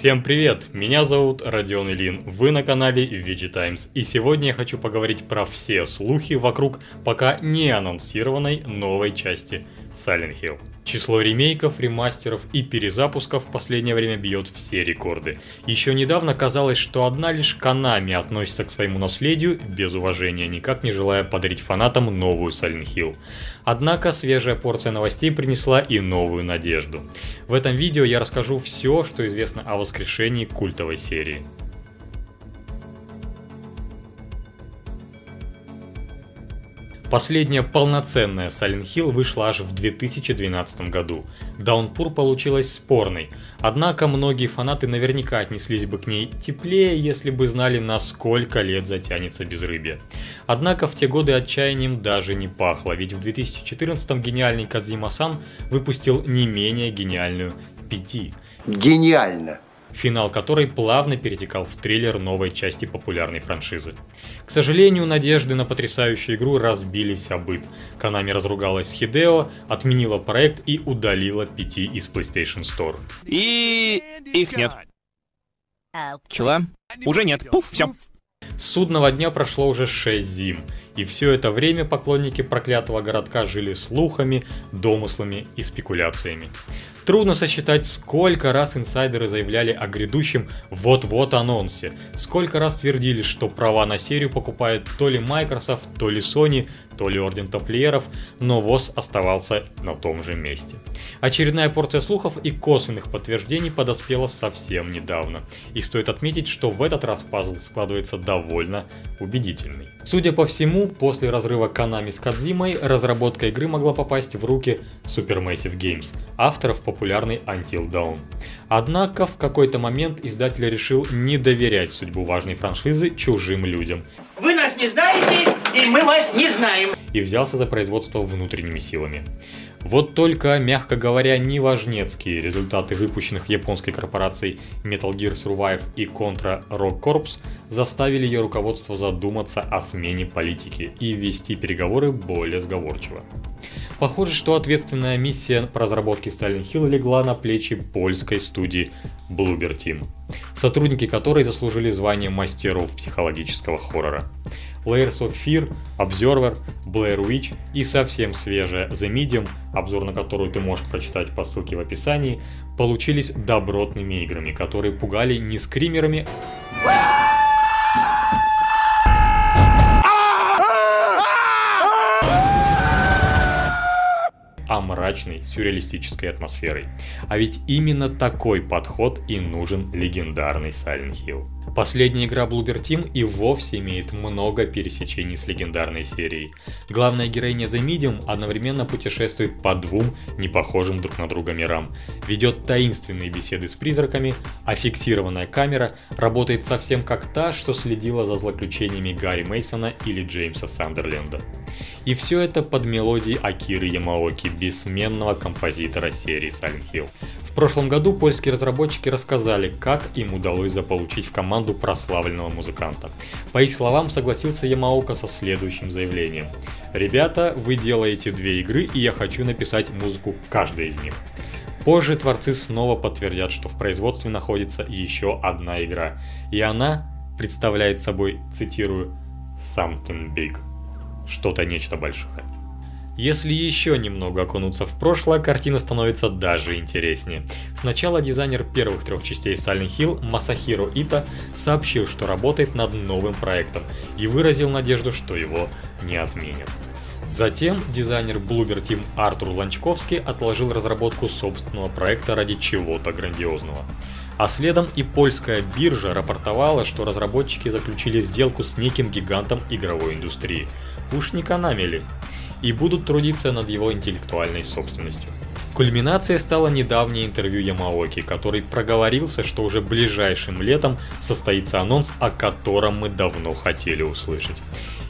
Всем привет! Меня зовут Родион Ильин, вы на канале VG Times, и сегодня я хочу поговорить про все слухи вокруг пока не анонсированной новой части Silent Hill. Число ремейков, ремастеров и перезапусков в последнее время бьет все рекорды. Еще недавно казалось, что одна лишь Konami относится к своему наследию без уважения, никак не желая подарить фанатам новую Silent Hill. Однако свежая порция новостей принесла и новую надежду. В этом видео я расскажу все, что известно о воскрешении культовой серии. Последняя полноценная Silent Hill вышла аж в 2012 году. Даунпур получилась спорной, однако многие фанаты наверняка отнеслись бы к ней теплее, если бы знали, на сколько лет затянется безрыбье. Однако в те годы отчаянием даже не пахло, ведь в 2014 гениальный Кадзима-сан выпустил не менее гениальную Пяти. Гениально! Финал которой плавно перетекал в триллер новой части популярной франшизы. К сожалению, надежды на потрясающую игру разбились о быт. Konami разругалась с Хидео, отменила проект и удалила пяти из PlayStation Store. И их нет. Чего? Уже нет. Пуф, все. С судного дня прошло уже 6 зим, и все это время поклонники проклятого городка жили слухами, домыслами и спекуляциями. Трудно сосчитать, сколько раз инсайдеры заявляли о грядущем вот-вот анонсе, сколько раз твердили, что права на серию покупает то ли Microsoft, то ли Sony, то ли Орден Тамплиеров, но ВОЗ оставался на том же месте. Очередная порция слухов и косвенных подтверждений подоспела совсем недавно, и стоит отметить, что в этот раз пазл складывается довольно убедительный. Судя по всему, после разрыва Konami с Кадзимой, разработка игры могла попасть в руки Supermassive Games, авторов популярной Until Dawn. Однако в какой-то момент издатель решил не доверять судьбу важной франшизы чужим людям. Вы нас не знаете, и мы вас не знаем. И взялся за производство внутренними силами. Вот только, мягко говоря, неважнецкие результаты выпущенных японской корпорацией Metal Gear Survive и Contra Rock Corps заставили ее руководство задуматься о смене политики и вести переговоры более сговорчиво. Похоже, что ответственная миссия по разработке Silent Hill легла на плечи польской студии Bloober Team, сотрудники которой заслужили звание мастеров психологического хоррора. Layers of Fear, Observer, Blair Witch и совсем свежая The Medium, обзор на которую ты можешь прочитать по ссылке в описании, получились добротными играми, которые пугали не скримерами, мрачной, сюрреалистической атмосферой. А ведь именно такой подход и нужен легендарный Silent Hill. Последняя игра Bloober Team и вовсе имеет много пересечений с легендарной серией. Главная героиня The Medium одновременно путешествует по двум непохожим друг на друга мирам, ведет таинственные беседы с призраками, а фиксированная камера работает совсем как та, что следила за злоключениями Гарри Мейсона или Джеймса Сандерленда. И все это под мелодией Акиры Ямаоки, бессменного композитора серии Silent Hill. В прошлом году польские разработчики рассказали, как им удалось заполучить в команду прославленного музыканта. По их словам, согласился Ямаока со следующим заявлением. «Ребята, вы делаете две игры, и я хочу написать музыку каждой из них». Позже творцы снова подтвердят, что в производстве находится еще одна игра, и она представляет собой, цитирую, «something big» что-то нечто большое. Если еще немного окунуться в прошлое, картина становится даже интереснее. Сначала дизайнер первых трех частей Silent Hill Масахиро Ита сообщил, что работает над новым проектом и выразил надежду, что его не отменят. Затем дизайнер Bloober Team Артур Ланчковский отложил разработку собственного проекта ради чего-то грандиозного. А следом и польская биржа рапортовала, что разработчики заключили сделку с неким гигантом игровой индустрии. Уж не Konami ли? И будут трудиться над его интеллектуальной собственностью. Кульминацией стало недавнее интервью Ямаоки, который проговорился, что уже ближайшим летом состоится анонс, о котором мы давно хотели услышать.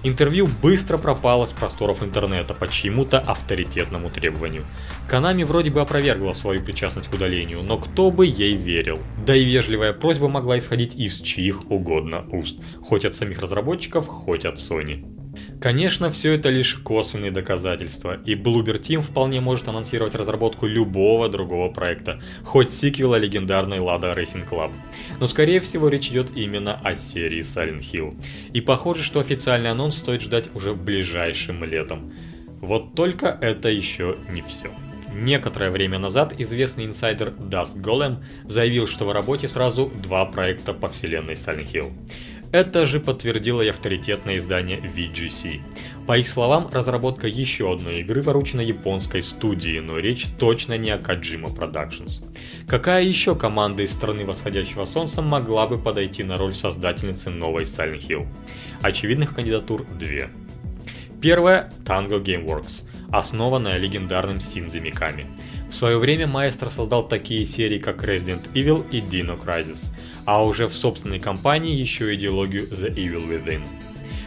Интервью быстро пропало с просторов интернета по чьему-то авторитетному требованию. Канами вроде бы опровергла свою причастность к удалению, но кто бы ей верил? Да и вежливая просьба могла исходить из чьих угодно уст, хоть от самих разработчиков, хоть от Sony. Конечно, все это лишь косвенные доказательства, и Bloober Team вполне может анонсировать разработку любого другого проекта, хоть сиквела легендарной Lada Racing Club. Но скорее всего речь идет именно о серии Silent Hill. И похоже, что официальный анонс стоит ждать уже ближайшим летом. Вот только это еще не все. Некоторое время назад известный инсайдер Dust Golem заявил, что в работе сразу два проекта по вселенной Silent Hill. Это же подтвердило и авторитетное издание VGC. По их словам, разработка еще одной игры поручена японской студии, но речь точно не о Kojima Productions. Какая еще команда из страны восходящего солнца могла бы подойти на роль создательницы новой Silent Hill? Очевидных кандидатур две. Первая – Tango Gameworks, основанная легендарным Синзи Миками. В свое время маэстро создал такие серии, как Resident Evil и Dino Crisis – а уже в собственной компании еще идеологию The Evil Within.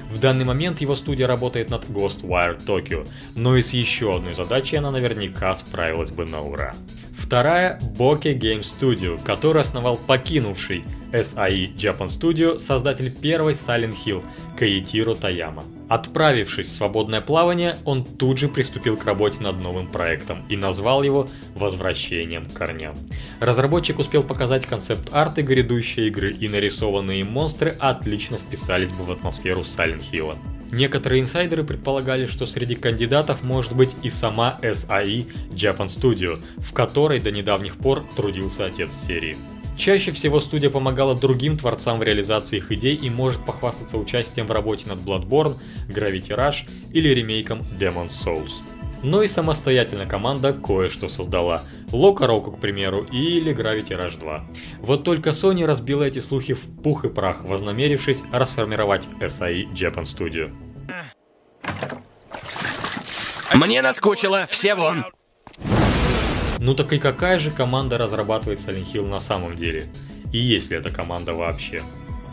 В данный момент его студия работает над Ghostwire Tokyo, но и с еще одной задачей она наверняка справилась бы на ура. Вторая – Bokeh Game Studio, который основал покинувший SAE Japan Studio создатель первой Silent Hill Каитиро Таяма. Отправившись в свободное плавание, он тут же приступил к работе над новым проектом и назвал его «Возвращением к корням». Разработчик успел показать концепт-арты грядущей игры и нарисованные монстры отлично вписались бы в атмосферу Silent Hill. Некоторые инсайдеры предполагали, что среди кандидатов может быть и сама SAE Japan Studio, в которой до недавних пор трудился отец серии. Чаще всего студия помогала другим творцам в реализации их идей и может похвастаться участием в работе над Bloodborne, Gravity Rush или ремейком Demon's Souls. Но и самостоятельно команда кое-что создала. Лока Року, к примеру, или Gravity Rush 2. Вот только Sony разбила эти слухи в пух и прах, вознамерившись расформировать SAE Japan Studio. Мне наскучило, все вон! Ну так и какая же команда разрабатывает Silent Hill на самом деле? И есть ли эта команда вообще?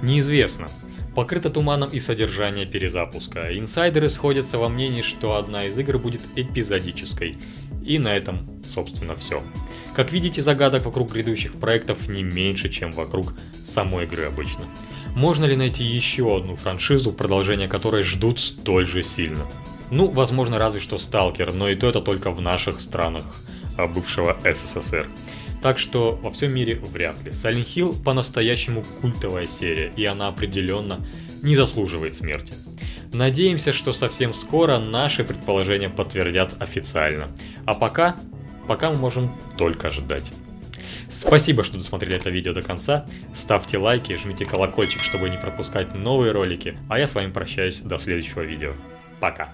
Неизвестно. Покрыто туманом и содержание перезапуска. Инсайдеры сходятся во мнении, что одна из игр будет эпизодической. И на этом, собственно, все. Как видите, загадок вокруг грядущих проектов не меньше, чем вокруг самой игры обычно. Можно ли найти еще одну франшизу, продолжение которой ждут столь же сильно? Ну, возможно, разве что Сталкер, но и то это только в наших странах бывшего СССР. Так что во всем мире вряд ли. Silent Hill по-настоящему культовая серия, и она определенно не заслуживает смерти. Надеемся, что совсем скоро наши предположения подтвердят официально. А пока, пока мы можем только ждать. Спасибо, что досмотрели это видео до конца. Ставьте лайки, жмите колокольчик, чтобы не пропускать новые ролики. А я с вами прощаюсь до следующего видео. Пока.